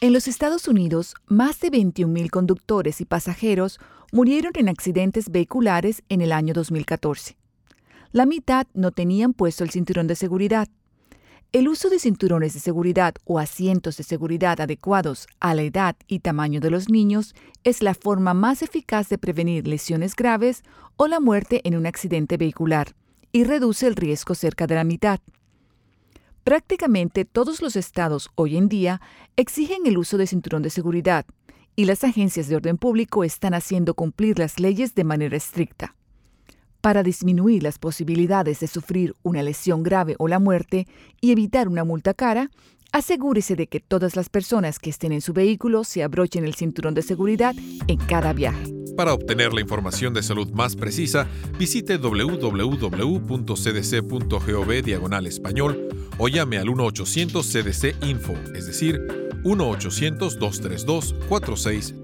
En los Estados Unidos, más de 21.000 conductores y pasajeros murieron en accidentes vehiculares en el año 2014. La mitad no tenían puesto el cinturón de seguridad. El uso de cinturones de seguridad o asientos de seguridad adecuados a la edad y tamaño de los niños es la forma más eficaz de prevenir lesiones graves o la muerte en un accidente vehicular y reduce el riesgo cerca de la mitad. Prácticamente todos los estados hoy en día exigen el uso de cinturón de seguridad y las agencias de orden público están haciendo cumplir las leyes de manera estricta. Para disminuir las posibilidades de sufrir una lesión grave o la muerte y evitar una multa cara, asegúrese de que todas las personas que estén en su vehículo se abrochen el cinturón de seguridad en cada viaje. Para obtener la información de salud más precisa, visite www.cdc.gov diagonal español o llame al 1-800-CDC Info, es decir, 1-800-232-4630.